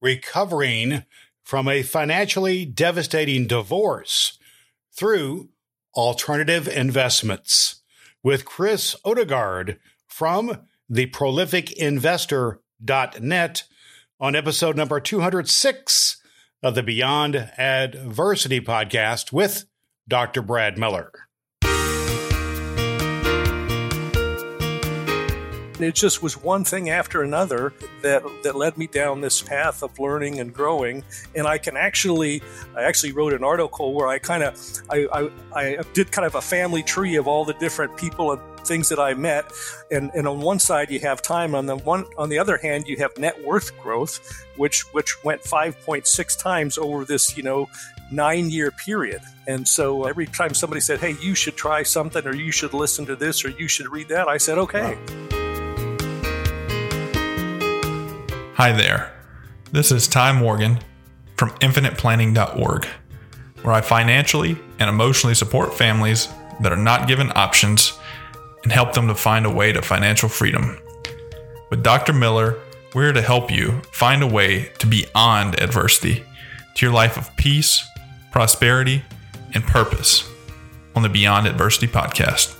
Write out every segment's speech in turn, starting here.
recovering from a financially devastating divorce through alternative investments with Chris Odegard from the prolificinvestor.net on episode number 206 of the Beyond Adversity podcast with Dr. Brad Miller. It just was one thing after another that that led me down this path of learning and growing and i can actually i actually wrote an article where i kind of I, I, I did kind of a family tree of all the different people and things that i met and and on one side you have time on the one on the other hand you have net worth growth which which went 5.6 times over this you know nine year period. And so every time somebody said, Hey, you should try something, or you should listen to this, or you should read that, I said, Okay. Wow. Hi there. This is Ty Morgan from infiniteplanning.org, where I financially and emotionally support families that are not given options and help them to find a way to financial freedom. With Dr. Miller, we're here to help you find a way to beyond adversity to your life of peace, prosperity, and purpose on the Beyond Adversity podcast.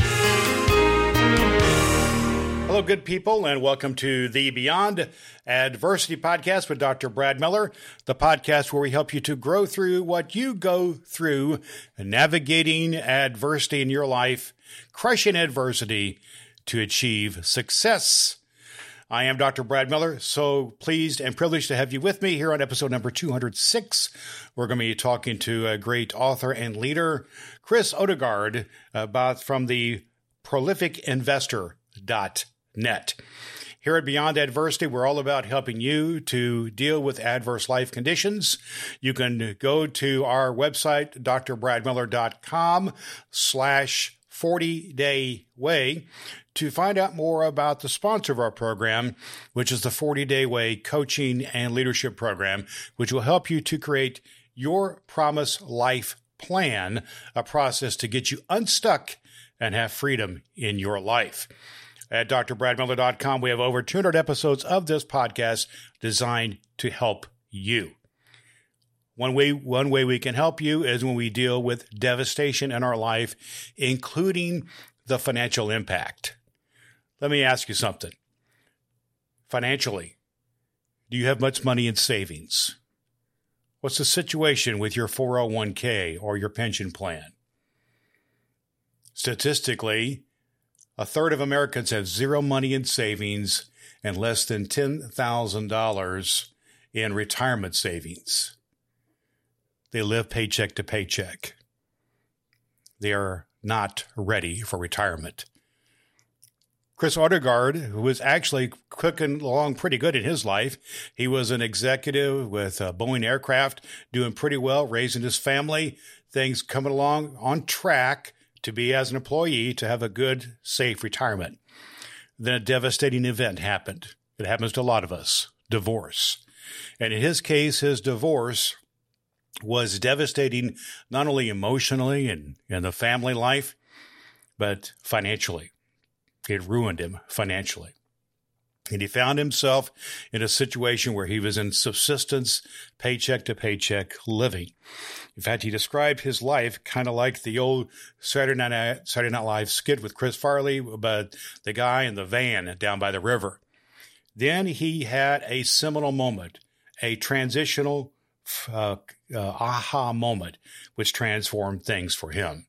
Good people, and welcome to the Beyond Adversity Podcast with Dr. Brad Miller, the podcast where we help you to grow through what you go through, navigating adversity in your life, crushing adversity to achieve success. I am Dr. Brad Miller, so pleased and privileged to have you with me here on episode number 206. We're going to be talking to a great author and leader, Chris Odegard, uh, about from the prolific investor dot net. Here at Beyond Adversity, we're all about helping you to deal with adverse life conditions. You can go to our website, drbradmiller.com slash 40 day way to find out more about the sponsor of our program, which is the 40 day way coaching and leadership program, which will help you to create your promise life plan, a process to get you unstuck and have freedom in your life. At drbradmiller.com, we have over 200 episodes of this podcast designed to help you. One way, one way we can help you is when we deal with devastation in our life, including the financial impact. Let me ask you something. Financially, do you have much money in savings? What's the situation with your 401k or your pension plan? Statistically, a third of Americans have zero money in savings and less than $10,000 in retirement savings. They live paycheck to paycheck. They are not ready for retirement. Chris Odegard, who was actually cooking along pretty good in his life, he was an executive with uh, Boeing Aircraft, doing pretty well, raising his family, things coming along on track to be as an employee to have a good, safe retirement. Then a devastating event happened. It happens to a lot of us divorce. And in his case, his divorce was devastating, not only emotionally and in the family life, but financially. It ruined him financially. And he found himself in a situation where he was in subsistence, paycheck to paycheck living. In fact, he described his life kind of like the old Saturday Night, Saturday Night Live skit with Chris Farley about the guy in the van down by the river. Then he had a seminal moment, a transitional uh, uh, aha moment, which transformed things for him.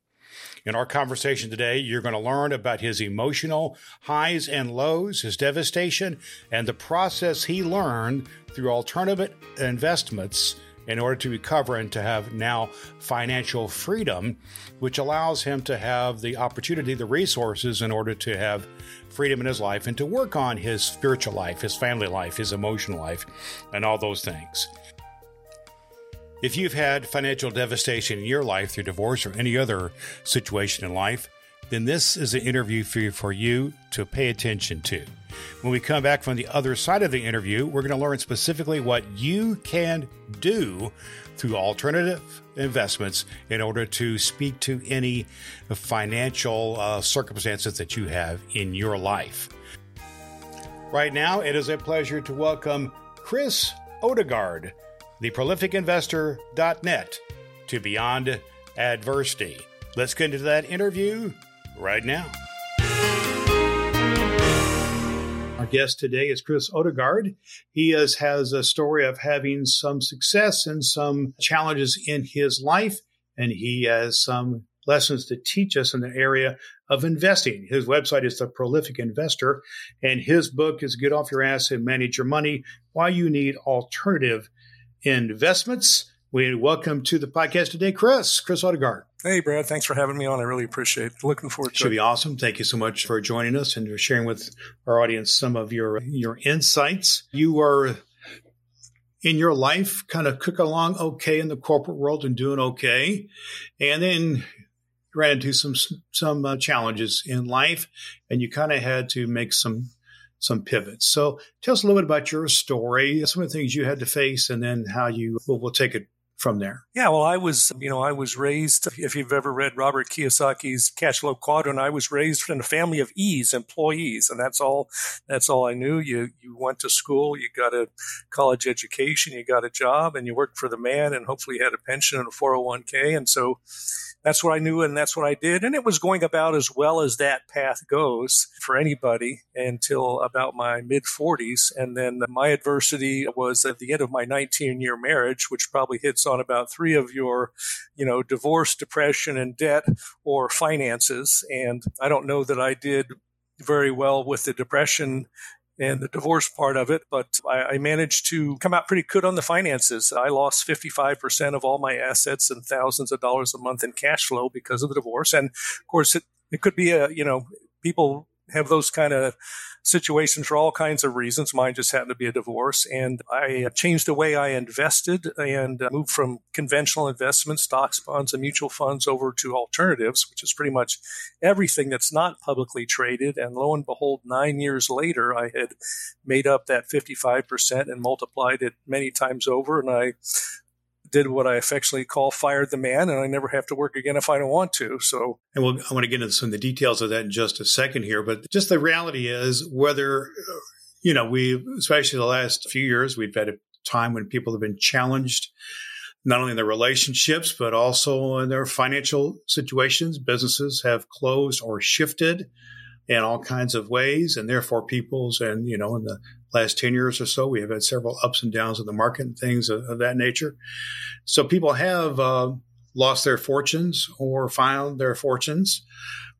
In our conversation today, you're going to learn about his emotional highs and lows, his devastation, and the process he learned through alternative investments in order to recover and to have now financial freedom, which allows him to have the opportunity, the resources in order to have freedom in his life and to work on his spiritual life, his family life, his emotional life, and all those things. If you've had financial devastation in your life through divorce or any other situation in life, then this is an interview for you, for you to pay attention to. When we come back from the other side of the interview, we're going to learn specifically what you can do through alternative investments in order to speak to any financial uh, circumstances that you have in your life. Right now, it is a pleasure to welcome Chris Odegard, the prolificinvestor.net, to Beyond Adversity. Let's get into that interview right now. Our guest today is Chris Odegard. He is, has a story of having some success and some challenges in his life, and he has some lessons to teach us in the area of investing. His website is The Prolific Investor, and his book is Get Off Your Ass and Manage Your Money Why You Need Alternative Investments. We welcome to the podcast today, Chris, Chris Odegard. Hey, Brad. Thanks for having me on. I really appreciate it. Looking forward to Should it. Should be awesome. Thank you so much for joining us and for sharing with our audience some of your your insights. You are in your life kind of cooking along okay in the corporate world and doing okay, and then ran into some some uh, challenges in life, and you kind of had to make some some pivots. So tell us a little bit about your story, some of the things you had to face, and then how you. We'll, we'll take it from there? Yeah, well, I was, you know, I was raised, if you've ever read Robert Kiyosaki's Cash Flow Quadrant, I was raised in a family of E's, employees, and that's all, that's all I knew. You, you went to school, you got a college education, you got a job, and you worked for the man, and hopefully had a pension and a 401k. And so that's what I knew and that's what I did. And it was going about as well as that path goes for anybody until about my mid 40s. And then my adversity was at the end of my 19 year marriage, which probably hits on about three of your, you know, divorce, depression, and debt or finances. And I don't know that I did very well with the depression and the divorce part of it, but I, I, managed to come out pretty good on the finances. I lost 55% of all my assets and thousands of dollars a month in cash flow because of the divorce. And of course, it, it could be a, you know, people have those kind of situations for all kinds of reasons. Mine just happened to be a divorce. And I changed the way I invested and moved from conventional investments, stocks, bonds, and mutual funds over to alternatives, which is pretty much everything that's not publicly traded. And lo and behold, nine years later, I had made up that 55% and multiplied it many times over. And I did what I affectionately call fired the man, and I never have to work again if I don't want to. So, and we'll, I want to get into some of the details of that in just a second here, but just the reality is whether, uh, you know, we, especially the last few years, we've had a time when people have been challenged not only in their relationships, but also in their financial situations. Businesses have closed or shifted in all kinds of ways, and therefore people's and you know in the last 10 years or so we have had several ups and downs in the market and things of, of that nature. So people have uh, lost their fortunes or found their fortunes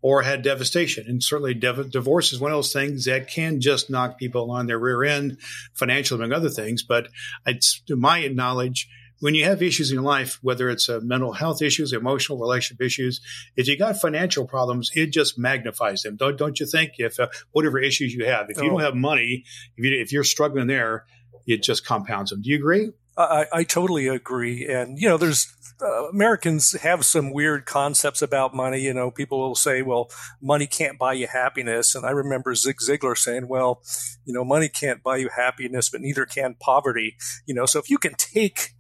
or had devastation. And certainly dev- divorce is one of those things that can just knock people on their rear end financially among other things. But to my knowledge when you have issues in your life, whether it's uh, mental health issues, emotional relationship issues, if you got financial problems, it just magnifies them. Don't, don't you think? If uh, whatever issues you have, if you don't have money, if, you, if you're struggling there, it just compounds them. Do you agree? I, I totally agree. And, you know, there's uh, Americans have some weird concepts about money. You know, people will say, well, money can't buy you happiness. And I remember Zig Ziglar saying, well, you know, money can't buy you happiness, but neither can poverty. You know, so if you can take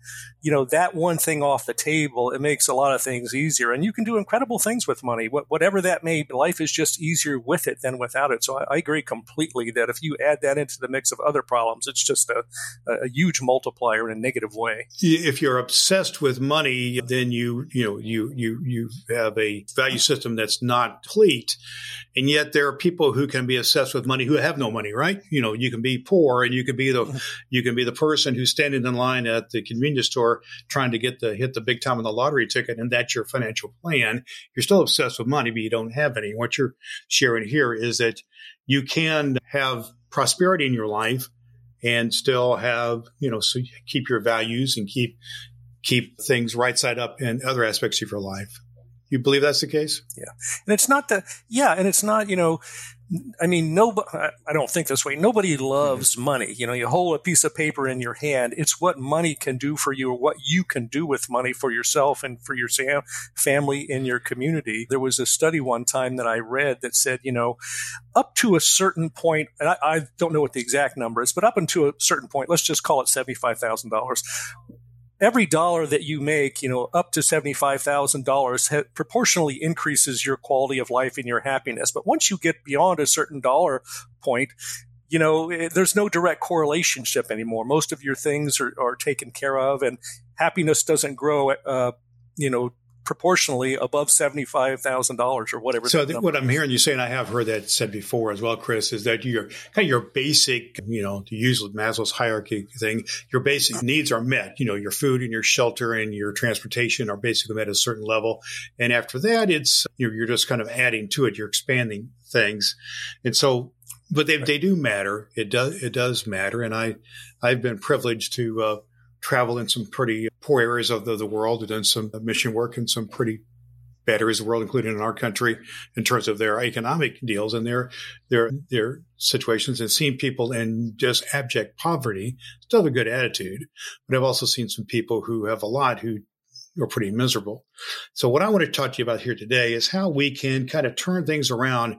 you know that one thing off the table it makes a lot of things easier. And you can do incredible things with money. Whatever that may be life is just easier with it than without it. So I, agree completely that if you add that into the mix of other problems it's just a, a huge multiplier in a negative way. If you're obsessed with money then you you know you you you have a value system that's not complete. And yet there are people who can be obsessed with money who have no money right? You know you can be poor and you can be the mm-hmm. you can be the person who's standing in line at the convenience store trying to get the hit the big time on the lottery ticket, and that's your financial plan. You're still obsessed with money, but you don't have any. What you're sharing here is that you can have prosperity in your life and still have you know so keep your values and keep keep things right side up in other aspects of your life. You believe that's the case? Yeah. And it's not that, yeah. And it's not, you know, I mean, nobody, I don't think this way. Nobody loves mm-hmm. money. You know, you hold a piece of paper in your hand. It's what money can do for you or what you can do with money for yourself and for your family in your community. There was a study one time that I read that said, you know, up to a certain point, and I, I don't know what the exact number is, but up until a certain point, let's just call it $75,000 every dollar that you make, you know, up to $75,000 proportionally increases your quality of life and your happiness. But once you get beyond a certain dollar point, you know, it, eh, there's no direct correlation anymore. Most of your things are, are taken care of and happiness doesn't grow, uh, you know, proportionally above $75,000 or whatever. So what I'm hearing you say, and I have heard that said before as well, Chris, is that your kind of your basic, you know, to use Maslow's hierarchy thing, your basic needs are met. You know, your food and your shelter and your transportation are basically met at a certain level. And after that, it's, you're, you're just kind of adding to it. You're expanding things. And so, but they, they do matter. It does, it does matter. And I, I've been privileged to, uh, travel in some pretty poor areas of the, the world, done some mission work in some pretty bad areas of the world, including in our country, in terms of their economic deals and their their their situations, and seen people in just abject poverty still have a good attitude. But I've also seen some people who have a lot who are pretty miserable. So what I want to talk to you about here today is how we can kind of turn things around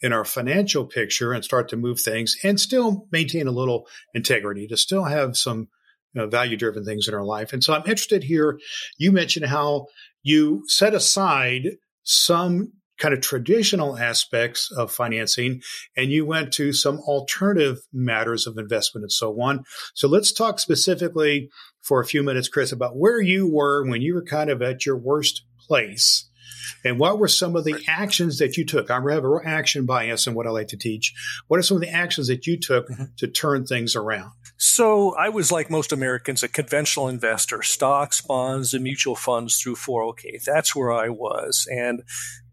in our financial picture and start to move things and still maintain a little integrity, to still have some value driven things in our life. And so I'm interested here. You mentioned how you set aside some kind of traditional aspects of financing and you went to some alternative matters of investment and so on. So let's talk specifically for a few minutes, Chris, about where you were when you were kind of at your worst place. And what were some of the actions that you took? I have an action bias in what I like to teach. What are some of the actions that you took mm-hmm. to turn things around? So I was like most Americans, a conventional investor, stocks, bonds, and mutual funds through 401k. That's where I was. And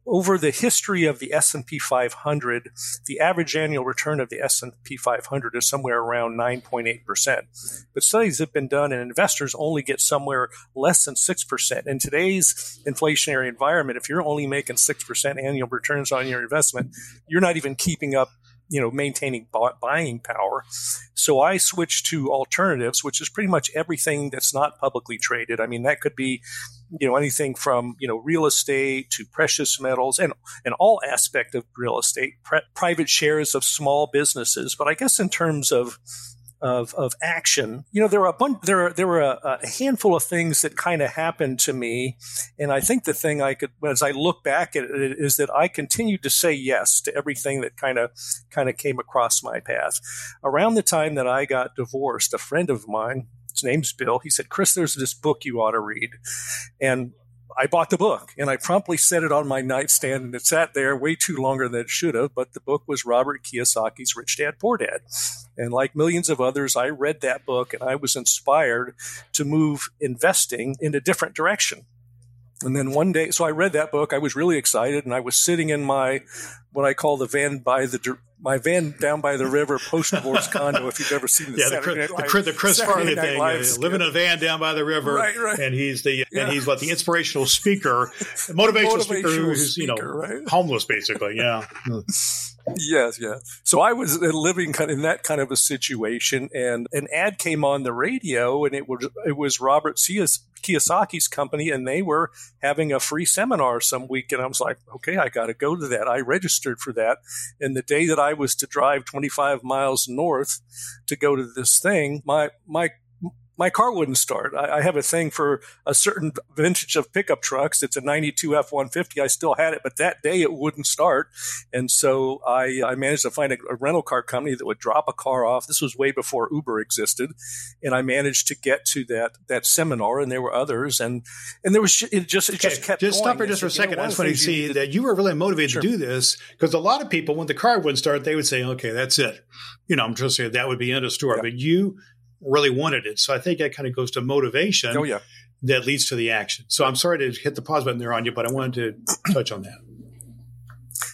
over the history of the S&P 500, the average annual return of the S&P 500 is somewhere around 9.8%. But studies have been done and investors only get somewhere less than 6%. In today's inflationary environment, if you're only making 6% annual returns on your investment, you're not even keeping up you know maintaining buying power. So I switched to alternatives, which is pretty much everything that's not publicly traded. I mean, that could be you know anything from you know real estate to precious metals and and all aspect of real estate, private shares of small businesses. But I guess in terms of of, of action. You know, there were a bunch, there, there were a, a handful of things that kind of happened to me. And I think the thing I could, as I look back at it, is that I continued to say yes to everything that kind of, kind of came across my path. Around the time that I got divorced, a friend of mine, his name's Bill. He said, Chris, there's this book you ought to read. And I bought the book and I promptly set it on my nightstand and it sat there way too longer than it should have. But the book was Robert Kiyosaki's Rich Dad Poor Dad. And like millions of others, I read that book and I was inspired to move investing in a different direction. And then one day, so I read that book. I was really excited, and I was sitting in my what I call the van by the my van down by the river post divorce condo. If you've ever seen the yeah, the, Saturday the, the, the Chris Farley thing, uh, living in a van down by the river, right, right. and he's the yeah. and he's what the inspirational speaker, motivational, motivational speaker who's speaker, you know right? homeless basically. Yeah. yes, yes. So I was uh, living kind of in that kind of a situation, and an ad came on the radio, and it was it was Robert Kiyosaki's company, and they were having a free seminar some week, and I was like, okay, I got to go to that. I registered for that, and the day that I was to drive 25 miles north to go to this thing, my my my car wouldn't start. I, I, have a thing for a certain vintage of pickup trucks. It's a 92 F 150. I still had it, but that day it wouldn't start. And so I, I managed to find a, a, rental car company that would drop a car off. This was way before Uber existed. And I managed to get to that, that seminar and there were others. And, and there was, it just, it okay, just kept Just going. stop here just for a second. I just want to see that you were really motivated sure. to do this because a lot of people, when the car wouldn't start, they would say, okay, that's it. You know, I'm just saying that would be end of story. Yeah. But you, really wanted it. So I think that kind of goes to motivation. Oh, yeah. That leads to the action. So I'm sorry to hit the pause button there on you, but I wanted to touch on that.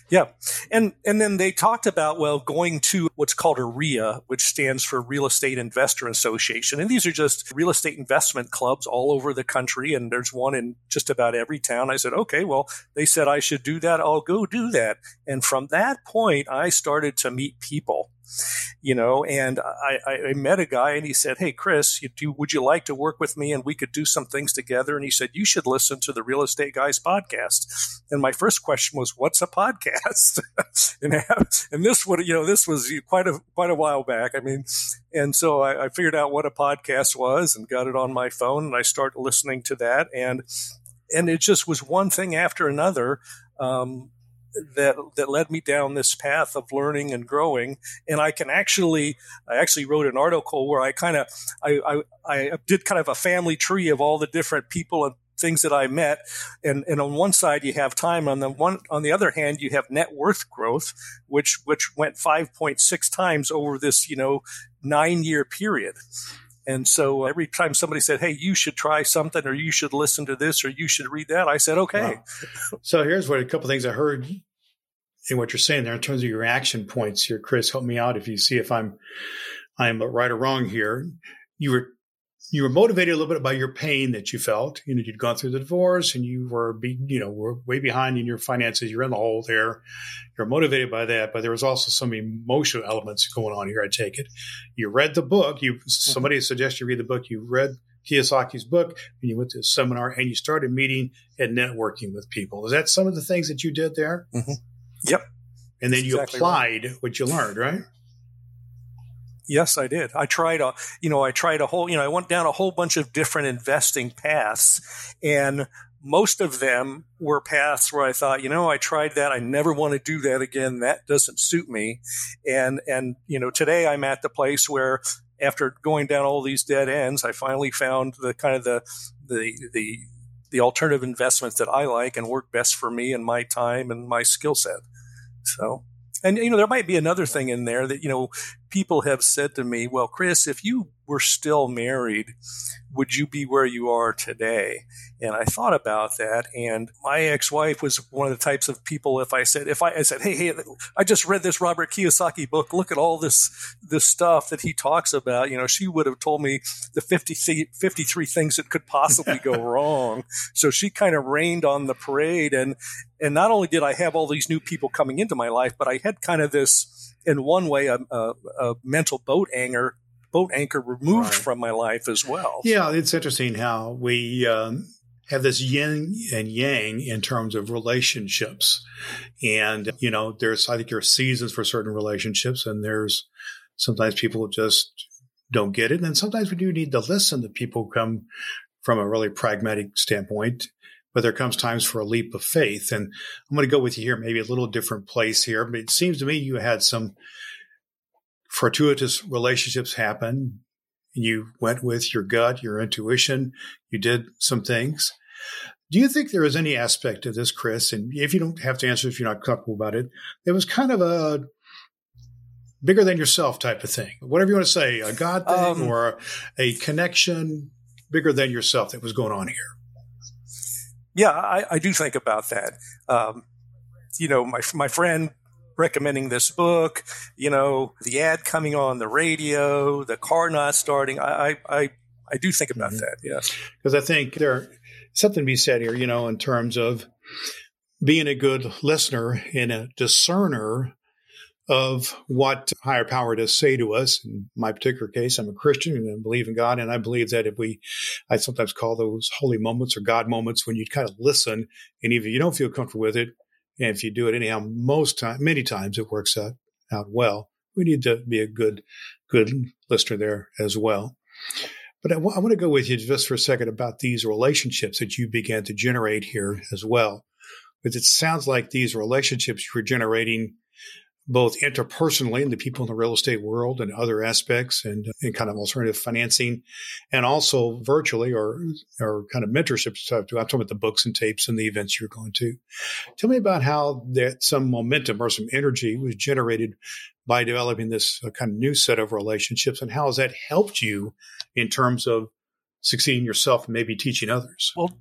Yeah. And and then they talked about well going to what's called a RIA, which stands for Real Estate Investor Association. And these are just real estate investment clubs all over the country and there's one in just about every town. I said, "Okay, well, they said I should do that. I'll go do that." And from that point, I started to meet people you know, and I, I, met a guy and he said, Hey, Chris, you do, would you like to work with me and we could do some things together? And he said, You should listen to the Real Estate Guys podcast. And my first question was, What's a podcast? and, and this would, you know, this was quite a, quite a while back. I mean, and so I, I figured out what a podcast was and got it on my phone and I started listening to that. And, and it just was one thing after another. Um, that that led me down this path of learning and growing. And I can actually, I actually wrote an article where I kind of, I, I, I did kind of a family tree of all the different people and things that I met. And, and on one side you have time. On the one, on the other hand, you have net worth growth, which, which went 5.6 times over this, you know, nine year period. And so every time somebody said, Hey, you should try something or you should listen to this or you should read that, I said, okay. Wow. So here's what a couple things I heard in what you're saying there in terms of your action points here. Chris, help me out if you see if I'm, I'm right or wrong here. You were you were motivated a little bit by your pain that you felt. You know, you'd gone through the divorce and you were, be, you know, were way behind in your finances. You're in the hole there. You're motivated by that, but there was also some emotional elements going on here. I take it. You read the book. You mm-hmm. somebody suggested you read the book. You read Kiyosaki's book, and you went to a seminar, and you started meeting and networking with people. Is that some of the things that you did there? Mm-hmm. Yep. And then That's you exactly applied right. what you learned, right? Yes, I did. I tried a, you know, I tried a whole, you know, I went down a whole bunch of different investing paths and most of them were paths where I thought, you know, I tried that. I never want to do that again. That doesn't suit me. And, and, you know, today I'm at the place where after going down all these dead ends, I finally found the kind of the, the, the, the alternative investments that I like and work best for me and my time and my skill set. So, and you know, there might be another thing in there that you know people have said to me, "Well, Chris, if you were still married, would you be where you are today?" And I thought about that, and my ex-wife was one of the types of people. If I said, if I, I said, "Hey, hey, I just read this Robert Kiyosaki book. Look at all this this stuff that he talks about," you know, she would have told me the 50, 53 things that could possibly go wrong. So she kind of rained on the parade, and and not only did I have all these new people coming into my life, but I had kind of this, in one way, a, a, a mental boat anchor boat anchor removed right. from my life as well. Yeah, it's interesting how we um, have this yin and yang in terms of relationships. And, you know, there's, I think there are seasons for certain relationships and there's sometimes people just don't get it. And sometimes we do need to listen to people who come from a really pragmatic standpoint. But there comes times for a leap of faith. And I'm going to go with you here, maybe a little different place here. But it seems to me you had some fortuitous relationships happen you went with your gut, your intuition, you did some things. Do you think there is any aspect of this, Chris? And if you don't have to answer if you're not comfortable about it, it was kind of a bigger than yourself type of thing. Whatever you want to say, a God thing um, or a connection bigger than yourself that was going on here. Yeah, I, I do think about that. Um, you know, my my friend recommending this book, you know, the ad coming on the radio, the car not starting. I, I, I do think about mm-hmm. that. Yes. Because I think there's something to be said here, you know, in terms of being a good listener and a discerner of what higher power does say to us. In my particular case, I'm a Christian and I believe in God. And I believe that if we, I sometimes call those holy moments or God moments when you kind of listen and even if you don't feel comfortable with it, and if you do it anyhow, most time, many times it works out, out well. We need to be a good, good listener there as well. But I, w- I want to go with you just for a second about these relationships that you began to generate here as well. Because it sounds like these relationships you're generating both interpersonally and the people in the real estate world and other aspects and, and kind of alternative financing and also virtually or or kind of mentorship stuff. I'm talking about the books and tapes and the events you're going to. Tell me about how that some momentum or some energy was generated by developing this uh, kind of new set of relationships and how has that helped you in terms of succeeding yourself and maybe teaching others? Well,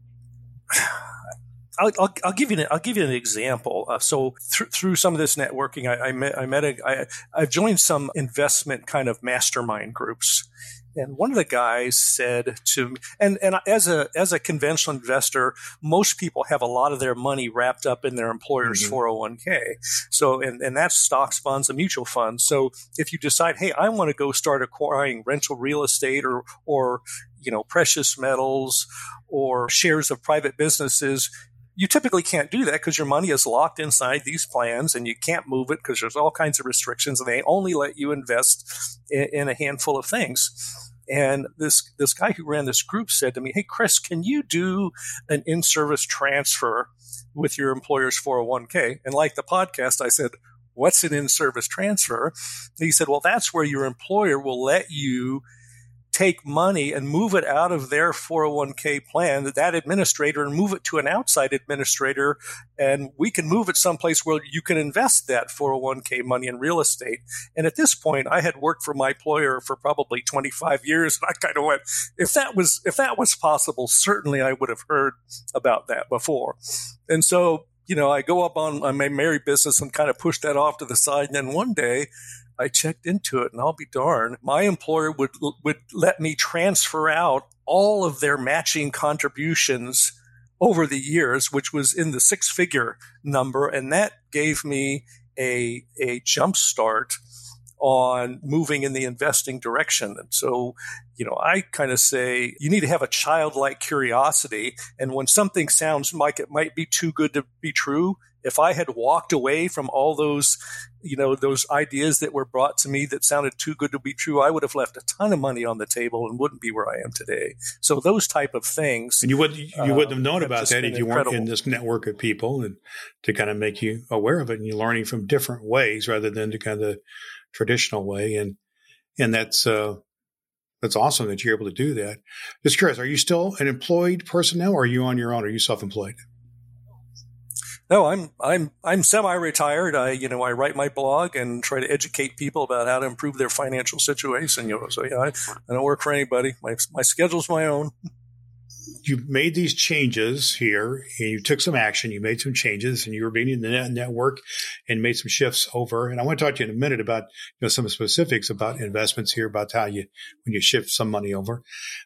I'll, I'll, I'll, give you an, I'll give you an example. Uh, so th- through some of this networking, I, I met I met a I, I've joined some investment kind of mastermind groups, and one of the guys said to me, and, and as a as a conventional investor, most people have a lot of their money wrapped up in their employer's mm-hmm. 401k. So and, and that's stocks, bonds, and mutual funds. So if you decide, hey, I want to go start acquiring rental real estate or or you know precious metals or shares of private businesses, you typically can't do that because your money is locked inside these plans and you can't move it because there's all kinds of restrictions and they only let you invest in, in, a handful of things. And this this guy who ran this group said to me, "Hey Chris, can you do an in-service transfer with your employer's 401k?" And like the podcast, I said, "What's an in-service transfer?" And he said, "Well, that's where your employer will let you take money and move it out of their 401k plan, that that administrator, and move it to an outside administrator. And we can move it someplace where you can invest that 401k money in real estate. And at this point, I had worked for my employer for probably 25 years. And I kind of went, if that was, if that was possible, certainly I would have heard about that before. And so, you know, I go up on, my merry business and kind of push that off to the side. And then one day I checked into it and I'll be darned, my employer would, would let me transfer out all of their matching contributions over the years, which was in the six figure number. And that gave me a, a jump start on moving in the investing direction. And so, you know, I kind of say you need to have a childlike curiosity. And when something sounds like it might be too good to be true, if I had walked away from all those, you know, those ideas that were brought to me that sounded too good to be true, I would have left a ton of money on the table and wouldn't be where I am today. So those type of things. And you would you wouldn't have known uh, about that if you incredible. weren't in this network of people and to kind of make you aware of it and you're learning from different ways rather than the kind of traditional way. And and that's uh that's awesome that you're able to do that. Just curious, are you still an employed person now or are you on your own? Are you self employed? No, I'm I'm I'm semi-retired. I you know I write my blog and try to educate people about how to improve their financial situation. You know, so yeah, I, I don't work for anybody. My my schedule's my own you made these changes here and you took some action, you made some changes and you were being in the net network and made some shifts over. And I want to talk to you in a minute about, you know, some specifics about investments here, about how you, when you shift some money over.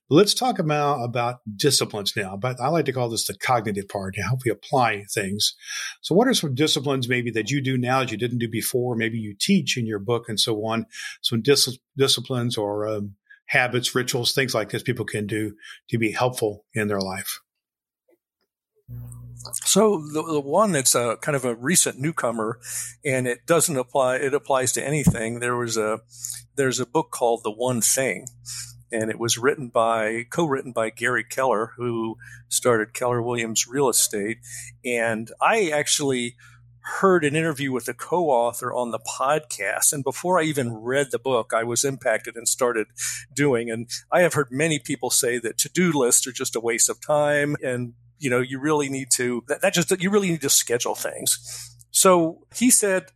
But let's talk about, about disciplines now. But I like to call this the cognitive part help you apply things. So what are some disciplines maybe that you do now that you didn't do before? Maybe you teach in your book and so on. Some dis- disciplines or um, habits, rituals, things like this people can do to be helpful in their life? So the, the, one that's a kind of a recent newcomer, and it doesn't apply. It applies to anything. There was a there's a book called The One Thing, and it was written by co-written by Gary Keller, who started Keller Williams Real Estate. And I actually heard an interview with a co-author on the podcast and before i even read the book i was impacted and started doing and i have heard many people say that to-do lists are just a waste of time and you know you really need to that, that just you really need to schedule things. So he said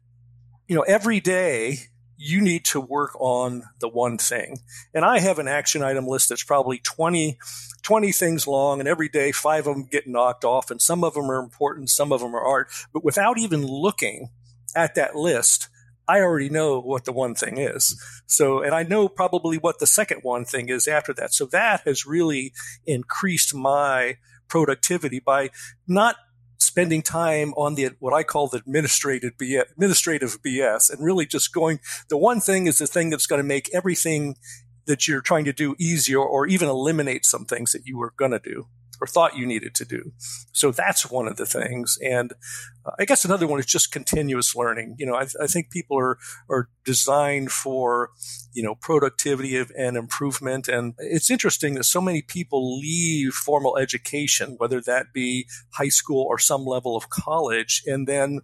you know every day you need to work on the one thing. And I have an action item list that's probably 20, 20 things long, and every day five of them get knocked off, and some of them are important, some of them are art. But without even looking at that list, I already know what the one thing is. So, and I know probably what the second one thing is after that. So that has really increased my productivity by not spending time on the what I call the administrative BS, administrative BS, and really just going. The one thing is the thing that's going to make everything that you're trying to do easier, or even eliminate some things that you were going to do or thought you needed to do. So that's one of the things. And uh, I guess another one is just continuous learning. You know, I, I, think people are are designed for you know productivity and improvement. And it's interesting that so many people leave formal education, whether that be high school or some level of college, and then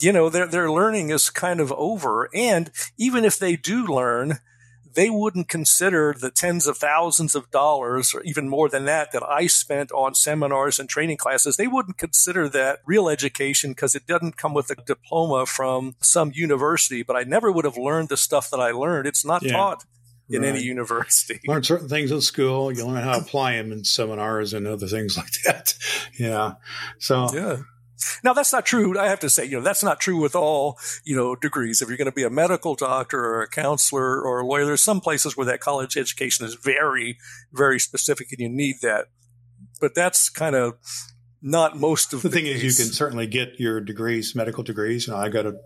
you know their their learning is kind of over. And even if they do learn, they wouldn't consider the tens of thousands of dollars or even more than that that I spent on seminars and training classes. They wouldn't consider that real education because it doesn't come with a diploma from some university. But I never would have learned the stuff that I learned. It's not yeah. taught in right. any university. Learn certain things in school. You learn how to apply them in seminars and other things like that. Yeah. So yeah. Now that's not true. I have to say, you know, that's not true with all, you know, degrees. If you're going to be a medical doctor or a counselor or a lawyer, there's some places where that college education is very, very specific and you need that. But that's kind of not most of the, the thing case. is you can certainly get your degrees, medical degrees. You know, I got a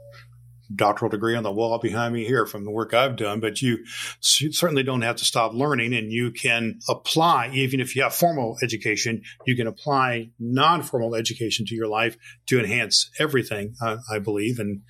doctoral degree on the wall behind me here from the work I've done, but you certainly don't have to stop learning and you can apply, even if you have formal education, you can apply non-formal education to your life to enhance everything, I, I believe. And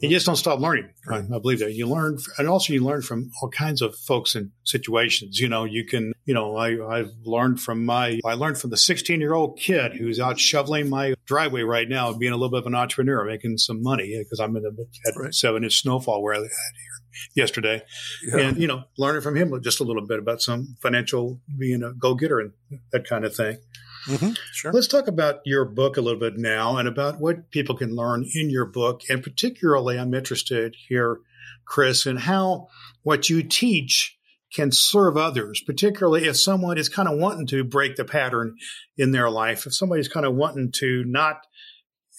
you just don't stop learning. I, I believe that you learn, and also you learn from all kinds of folks and situations. You know, you can, you know, I, I've learned from my, I learned from the 16 year old kid who's out shoveling my driveway right now, being a little bit of an entrepreneur, making some money because I'm in the right. seven inch snowfall where I had here yesterday. Yeah. And, you know, learning from him just a little bit about some financial being a go getter and that kind of thing. Mm-hmm, sure. Let's talk about your book a little bit now and about what people can learn in your book. And particularly, I'm interested here, Chris, in how what you teach can serve others, particularly if someone is kind of wanting to break the pattern in their life. If somebody's kind of wanting to not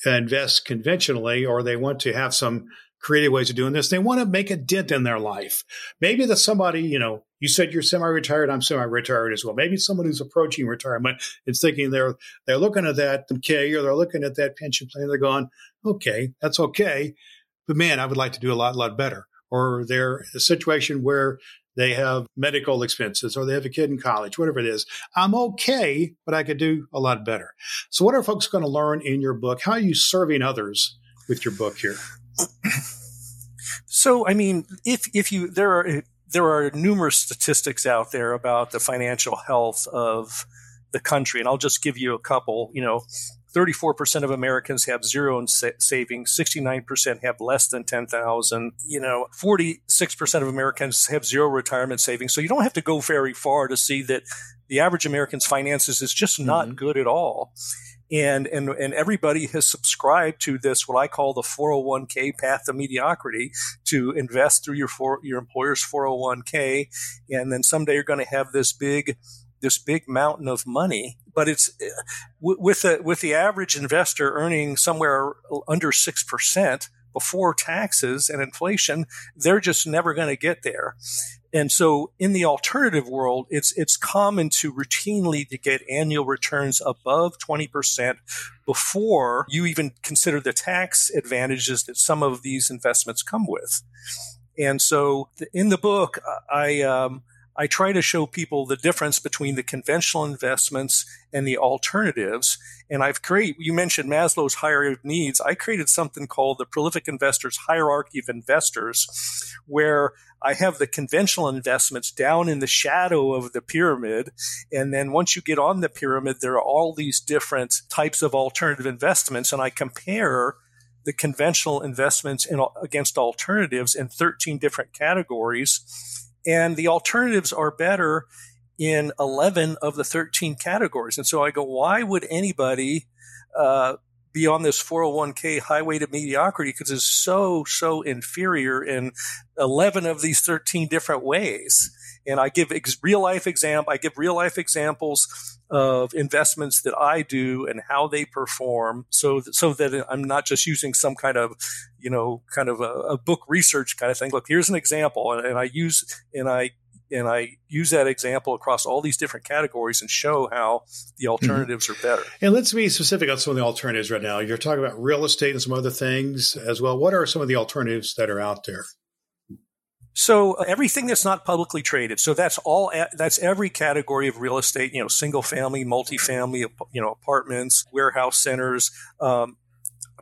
invest conventionally or they want to have some creative ways of doing this. They want to make a dent in their life. Maybe that somebody, you know, you said you're semi-retired. I'm semi-retired as well. Maybe someone who's approaching retirement is thinking they're they're looking at that K or they're looking at that pension plan. They're going, okay, that's okay, but man, I would like to do a lot, lot better. Or they're a situation where they have medical expenses or they have a kid in college, whatever it is. I'm okay, but I could do a lot better. So, what are folks going to learn in your book? How are you serving others with your book here? So, I mean, if if you there are there are numerous statistics out there about the financial health of the country, and I'll just give you a couple. You know, 34% of Americans have zero in sa- savings, 69% have less than 10,000. You know, 46% of Americans have zero retirement savings. So you don't have to go very far to see that the average American's finances is just not mm-hmm. good at all and and and everybody has subscribed to this what I call the 401k path to mediocrity to invest through your for, your employer's 401k and then someday you're going to have this big this big mountain of money but it's with the with the average investor earning somewhere under 6% before taxes and inflation they're just never going to get there and so in the alternative world, it's, it's common to routinely to get annual returns above 20% before you even consider the tax advantages that some of these investments come with. And so in the book, I, um, I try to show people the difference between the conventional investments and the alternatives. And I've created, you mentioned Maslow's hierarchy of needs. I created something called the Prolific Investors Hierarchy of Investors, where I have the conventional investments down in the shadow of the pyramid. And then once you get on the pyramid, there are all these different types of alternative investments. And I compare the conventional investments in, against alternatives in 13 different categories and the alternatives are better in 11 of the 13 categories. And so I go, why would anybody uh, be on this 401k highway to mediocrity because it's so, so inferior in 11 of these 13 different ways. And I give ex- real life example, I give real life examples of investments that I do and how they perform so that, so that I'm not just using some kind of, you know, kind of a, a book research kind of thing. Look, here's an example and, and I use, and I and I use that example across all these different categories and show how the mm-hmm. alternatives mm-hmm. are better. And let's be specific on some of the alternatives right now. You're talking about real estate and some other things as well. What are some of the alternatives that are out there? So uh, everything that's not publicly traded. So that's all. That's every category of real estate. You know, single family, multifamily. You know, apartments, warehouse centers, um,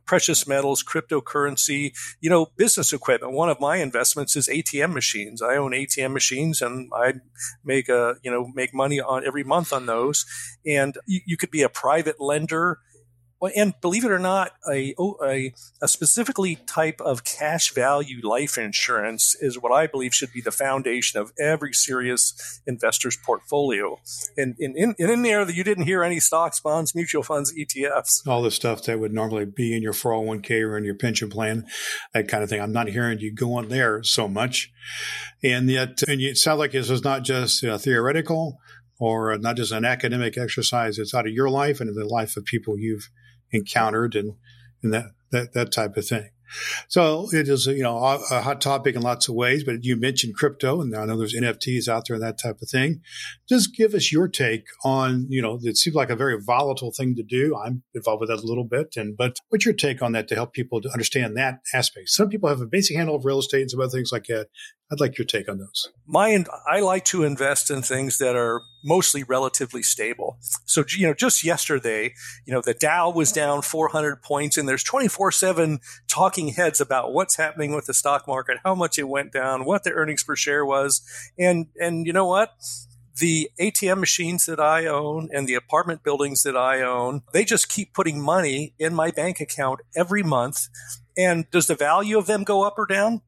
precious metals, cryptocurrency, you know, business equipment. One of my investments is ATM machines. I own ATM machines and I make a, you know, make money on every month on those. And you, you could be a private lender and believe it or not, a, oh, a, a, specifically type of cash value life insurance is what I believe should be the foundation of every serious investor's portfolio. And in, in, in there, that you didn't hear any stocks, bonds, mutual funds, ETFs. All the stuff that would normally be in your 401k or in your pension plan, that kind of thing. I'm not hearing you go on there so much. And yet, and it sounds like this is not just know, theoretical or not just an academic exercise. It's out of your life and the life of people you've encountered and, and that, that, that type of thing. So it is, you know, a hot topic in lots of ways, but you mentioned crypto and I know there's NFTs out there and that type of thing. Just give us your take on, you know, it seems like a very volatile thing to do. I'm involved with that a little bit. And, but what's your take on that to help people to understand that aspect? Some people have a basic handle of real estate and some other things like that. I'd like your take on those. My, I like to invest in things that are mostly relatively stable. So, you know, just yesterday, you know, the Dow was down 400 points and there's 24 seven talking heads about what's happening with the stock market, how much it went down, what the earnings per share was. And, and you know what? the ATM machines that I own and the apartment buildings that I own, they just keep putting money in my bank account every month. And does the value of them go up or down?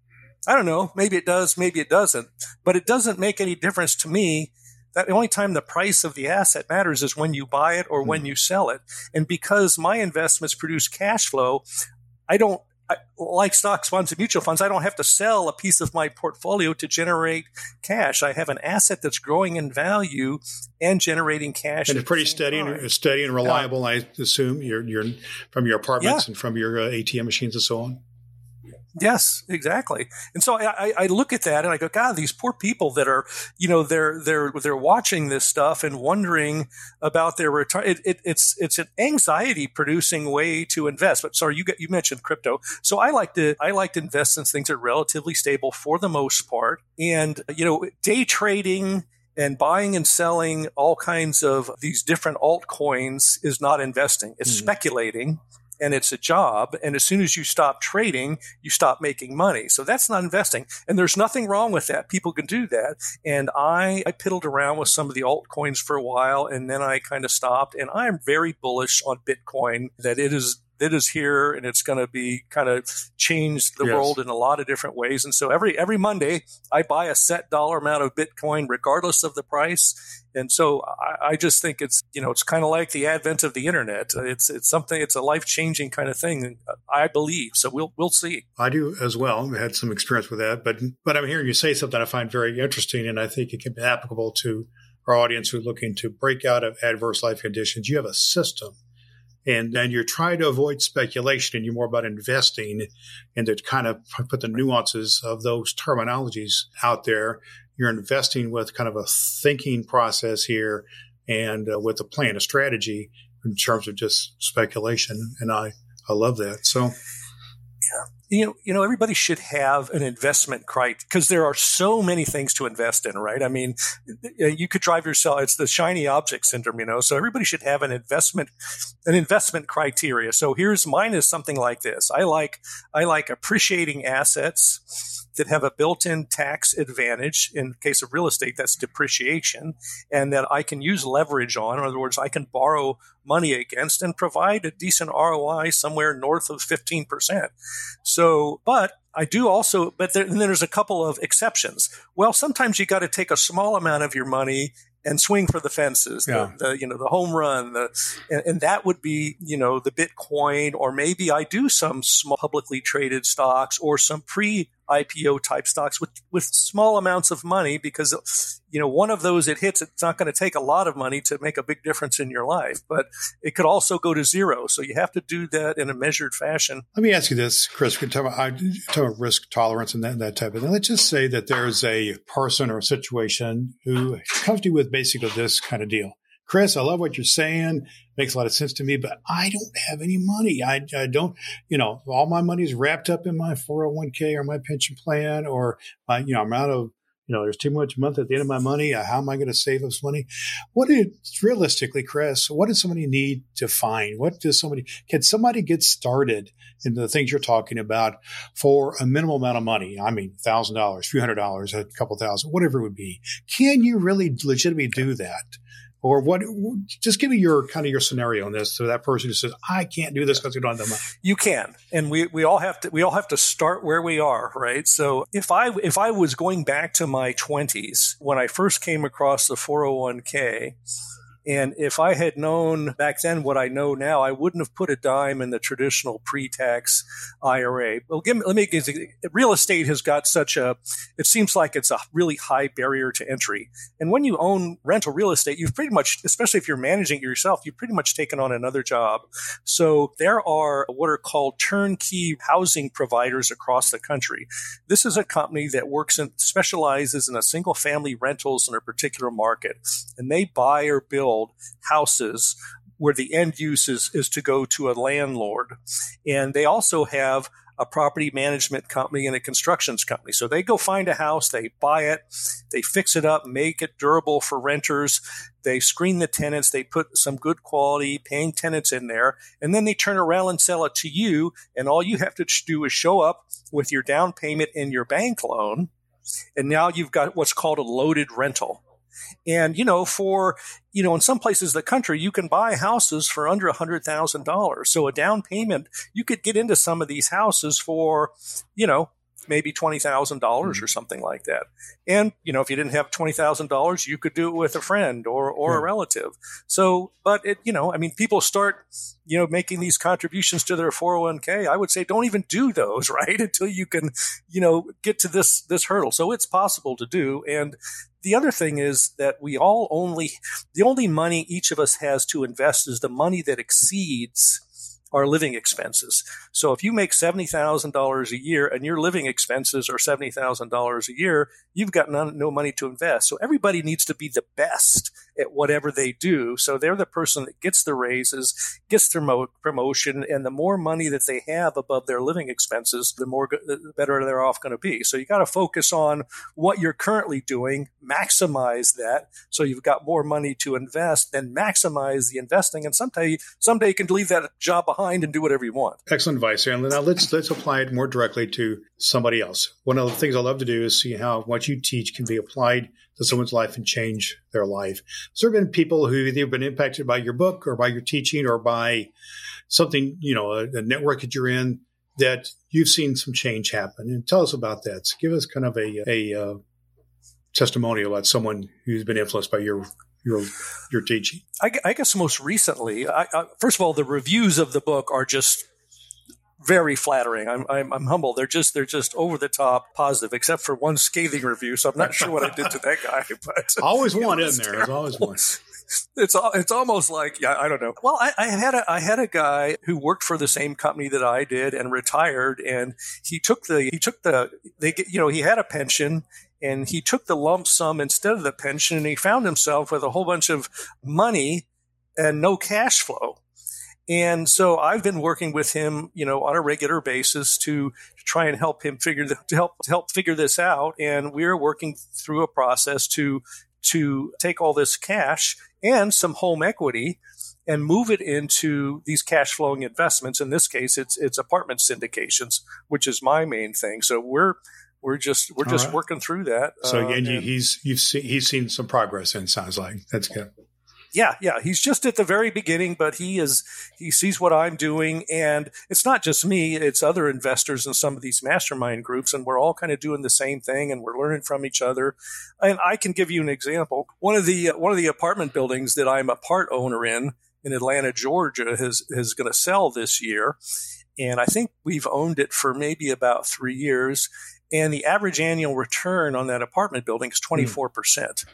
I don't know. Maybe it does, maybe it doesn't. But it doesn't make any difference to me. That the only time the price of the asset matters is when you buy it or when hmm. you sell it. And because my investments produce cash flow, I don't I, like stocks, bonds, and mutual funds, I don't have to sell a piece of my portfolio to generate cash. I have an asset that's growing in value and generating cash. And it's pretty steady and steady and reliable. Yeah. I assume you're, you're from your apartments yeah. and from your uh, ATM machines and so on. Yes, exactly. And so I, I, look at that and I go, God, these poor people that are, you know, they're they're they're watching this stuff and wondering about their return. It, it, it's it's an anxiety producing way to invest. But sorry, you get, you mentioned crypto, so I like to I like to invest in things that are relatively stable for the most part. And you know, day trading and buying and selling all kinds of these different altcoins is not investing; it's mm. speculating and it's a job. And as soon as you stop trading, you stop making money. So that's not investing. And there's nothing wrong with that. People can do that. And I, I piddled around with some of the altcoins for a while and then I kind of stopped. And I'm very bullish on Bitcoin that it is that is here and it's going to be kind of change the yes. world in a lot of different ways. And so every every Monday I buy a set dollar amount of Bitcoin regardless of the price. And so I, I just think it's you know it's kind of like the advent of the internet. It's it's something it's a life changing kind of thing. I believe so. We'll we'll see. I do as well. I had some experience with that, but but I'm hearing you say something I find very interesting, and I think it can be applicable to our audience who's looking to break out of adverse life conditions. You have a system and then you're trying to avoid speculation and you're more about investing and to kind of put the nuances of those terminologies out there. You're investing with kind of a thinking process here and uh, with a plan a strategy in terms of just speculation. And i i love that. So yeah you know, you know, everybody should have an investment criteria because there are so many things to invest in, right? I mean, you could drive yourself. It's the shiny object syndrome, you know. So everybody should have an investment, an investment criteria. So here's mine is something like this. I like, I like appreciating assets that have a built-in tax advantage. In case of real estate, that's depreciation, and that I can use leverage on. In other words, I can borrow money against and provide a decent ROI somewhere north of 15%. So, but I do also, but there, then there's a couple of exceptions. Well, sometimes you got to take a small amount of your money and swing for the fences, yeah. the, the, you know the home run, the, and, and, that would be you know the Bitcoin, or maybe I do some small publicly traded stocks or some pre IPO type stocks with, with small amounts of money because, you know, one of those it hits, it's not going to take a lot of money to make a big difference in your life, but it could also go to zero. So you have to do that in a measured fashion. Let me ask you this, Chris, we talk about, talk about risk tolerance and that, that type of thing. Let's just say that there's a person or a situation who comes to you with basically this kind of deal. Chris, I love what you're saying. Makes a lot of sense to me, but I don't have any money. I, I don't, you know, all my money is wrapped up in my 401k or my pension plan, or my, you know, I'm out of, you know, there's too much month at the end of my money. Uh, how am I going to save this money? What is realistically, Chris, what does somebody need to find? What does somebody, can somebody get started in the things you're talking about for a minimal amount of money? I mean, thousand dollars, few hundred dollars, a couple thousand, whatever it would be. Can you really legitimately do that? or what just give me your kind of your scenario on this so that person who says i can't do this because you don't have the money. You can and we, we all have to we all have to start where we are right? So if i if i was going back to my 20s when i first came across the 401k and if I had known back then what I know now, I wouldn't have put a dime in the traditional pre-tax IRA. Well, give me, let me give you, real estate has got such a, it seems like it's a really high barrier to entry. And when you own rental real estate, you've pretty much, especially if you're managing it yourself, you've pretty much taken on another job. So there are what are called turnkey housing providers across the country. This is a company that works and specializes in a single family rentals in a particular market. And they buy or build build houses where the end use is, is to go to a landlord. And they also have a property management company and a constructions company. So they go find a house, they buy it, they fix it up, make it durable for renters. They screen the tenants, they put some good quality paying tenants in there, and then they turn around and sell it to you. And all you have to do is show up with your down payment and your bank loan. And now you've got what's called a loaded rental. And, you know, for, you know, in some places of the country, you can buy houses for under a $100,000. So a down payment, you could get into some of these houses for, you know, maybe $20,000 mm-hmm. or something like that. And, you know, if you didn't have $20,000, you could do it with a friend or, or yeah. a relative. So, but it, you know, I mean, people start, you know, making these contributions to their 401k. I would say don't even do those, right? Until you can, you know, get to this, this hurdle. So it's possible to do. And the other thing is that we all only, the only money each of us has to invest is the money that exceeds our living expenses. So if you make $70,000 a year and your living expenses are $70,000 a year, you've got none, no money to invest. So everybody needs to be the best at whatever they do. So they're the person that gets the raises, gets their mo- promotion, and the more money that they have above their living expenses, the more go- the better they're off going to be. So you got to focus on what you're currently doing, maximize that, so you've got more money to invest, then maximize the investing, and someday someday you can leave that job behind and do whatever you want. Excellent advice, Aaron. Now let's let's apply it more directly to somebody else. One of the things I love to do is see how what you teach can be applied to someone's life and change their life. So There have been people who either been impacted by your book or by your teaching or by something, you know, a, a network that you're in that you've seen some change happen. And tell us about that. So give us kind of a, a uh, testimonial about someone who's been influenced by your your your teaching. I, I guess most recently, I, I, first of all, the reviews of the book are just very flattering. I'm, I'm, I'm humble. They're just they're just over the top positive, except for one scathing review. So I'm not sure what I did to that guy. But always one, isn't there? There's always one. It's it's almost like yeah, I don't know. Well, I, I, had a I had a guy who worked for the same company that I did and retired, and he took the he took the they you know he had a pension and he took the lump sum instead of the pension, and he found himself with a whole bunch of money and no cash flow. And so I've been working with him, you know, on a regular basis to, try and help him figure the, to help to help figure this out. And we're working through a process to to take all this cash and some home equity and move it into these cash flowing investments. In this case, it's it's apartment syndications, which is my main thing. So we're we're just we're just right. working through that. So uh, he's you've seen he's seen some progress. And sounds like that's good yeah, yeah, he's just at the very beginning, but he is he sees what I'm doing, and it's not just me; it's other investors in some of these mastermind groups, and we're all kind of doing the same thing, and we're learning from each other. And I can give you an example. One of the one of the apartment buildings that I'm a part owner in in Atlanta, Georgia, has is going to sell this year, and I think we've owned it for maybe about three years and the average annual return on that apartment building is 24%. Mm.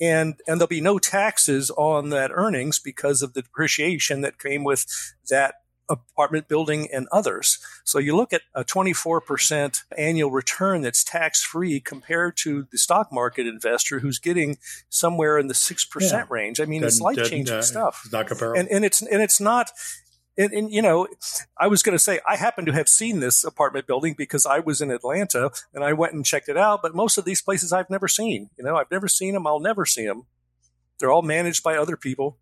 And, and there'll be no taxes on that earnings because of the depreciation that came with that apartment building and others. So you look at a 24% annual return that's tax free compared to the stock market investor who's getting somewhere in the 6% yeah. range. I mean, it's life changing uh, stuff. Not comparable. And, and it's, and it's not, and, and, you know, I was going to say I happen to have seen this apartment building because I was in Atlanta and I went and checked it out. But most of these places I've never seen. You know, I've never seen them. I'll never see them. They're all managed by other people.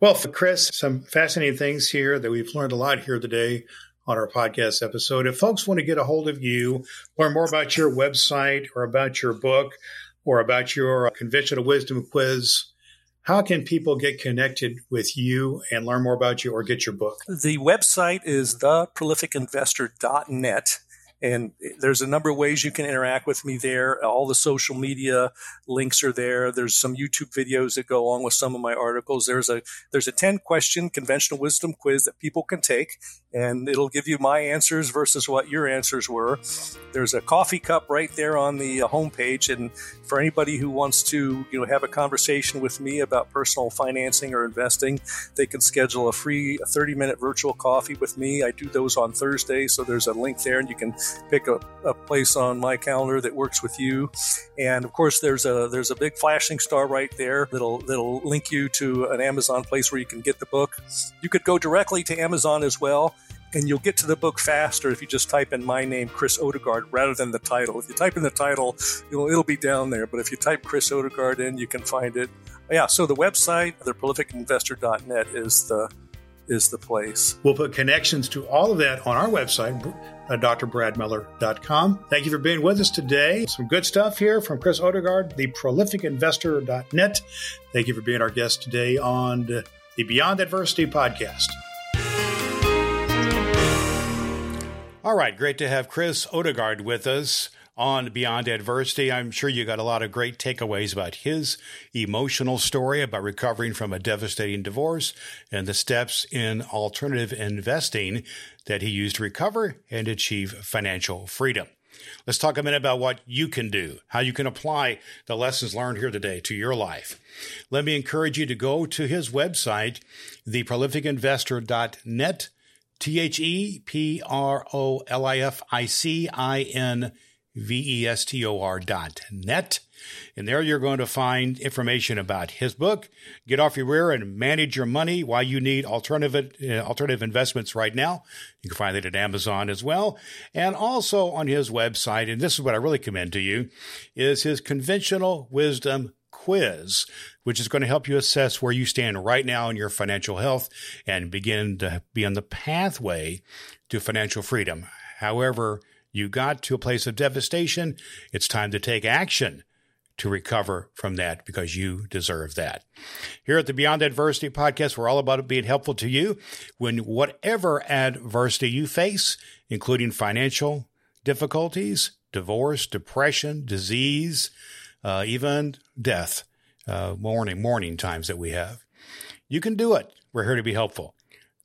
Well, for Chris, some fascinating things here that we've learned a lot here today on our podcast episode. If folks want to get a hold of you, learn more about your website or about your book or about your conventional wisdom quiz, how can people get connected with you and learn more about you or get your book? The website is theprolificinvestor.net. And there's a number of ways you can interact with me there. All the social media links are there. There's some YouTube videos that go along with some of my articles. There's a there's a 10 question conventional wisdom quiz that people can take and it'll give you my answers versus what your answers were. There's a coffee cup right there on the uh, homepage and for anybody who wants to, you know, have a conversation with me about personal financing or investing, they can schedule a free 30-minute virtual coffee with me. I do those on Thursday, so there's a link there and you can pick a, a place on my calendar that works with you. And of course, there's a there's a big flashing star right there that'll that'll link you to an Amazon place where you can get the book. You could go directly to Amazon as well and you'll get to the book faster if you just type in my name, Chris Odegard, rather than the title. If you type in the title, it'll, be down there. But if you type Chris Odegard in, you can find it. Yeah, so the website, theprolificinvestor.net, is the is the place. We'll put connections to all of that on our website, drbradmiller.com. Thank you for being with us today. Some good stuff here from Chris Odegard, theprolificinvestor.net. Thank you for being our guest today on the Beyond Adversity podcast. All right, great to have Chris Odegard with us on Beyond Adversity. I'm sure you got a lot of great takeaways about his emotional story about recovering from a devastating divorce and the steps in alternative investing that he used to recover and achieve financial freedom. Let's talk a minute about what you can do, how you can apply the lessons learned here today to your life. Let me encourage you to go to his website, theprolificinvestor.net T H E P R O L I F I C I N V E S T O R dot net. And there you're going to find information about his book, Get Off Your Rear and Manage Your Money, Why You Need Alternative, uh, alternative Investments Right Now. You can find it at Amazon as well. And also on his website, and this is what I really commend to you, is his Conventional Wisdom quiz, which is going to help you assess where you stand right now in your financial health and begin to be on the pathway to financial freedom. However, you got to a place of devastation, it's time to take action to recover from that because you deserve that. Here at the Beyond Adversity podcast, we're all about being helpful to you when whatever adversity you face, including financial difficulties, divorce, depression, disease, uh, even death, uh, mourning, mourning times that we have. You can do it. We're here to be helpful.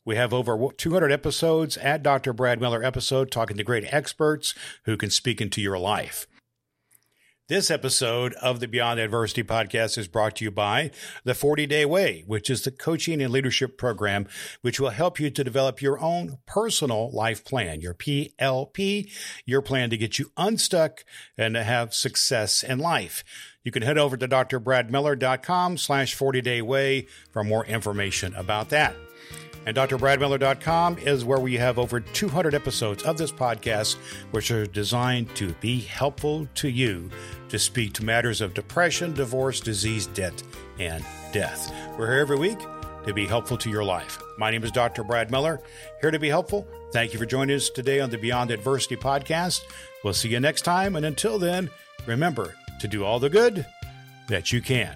We have over 200 episodes at Dr. Brad Miller episode talking to great experts who can speak into your life. This episode of the Beyond Adversity podcast is brought to you by the 40 Day Way, which is the coaching and leadership program which will help you to develop your own personal life plan, your PLP, your plan to get you unstuck and to have success in life. You can head over to drbradmiller.com slash 40 day way for more information about that. And drbradmiller.com is where we have over 200 episodes of this podcast, which are designed to be helpful to you to speak to matters of depression, divorce, disease, debt, and death. We're here every week to be helpful to your life. My name is Dr. Brad Miller, here to be helpful. Thank you for joining us today on the Beyond Adversity podcast. We'll see you next time. And until then, remember to do all the good that you can.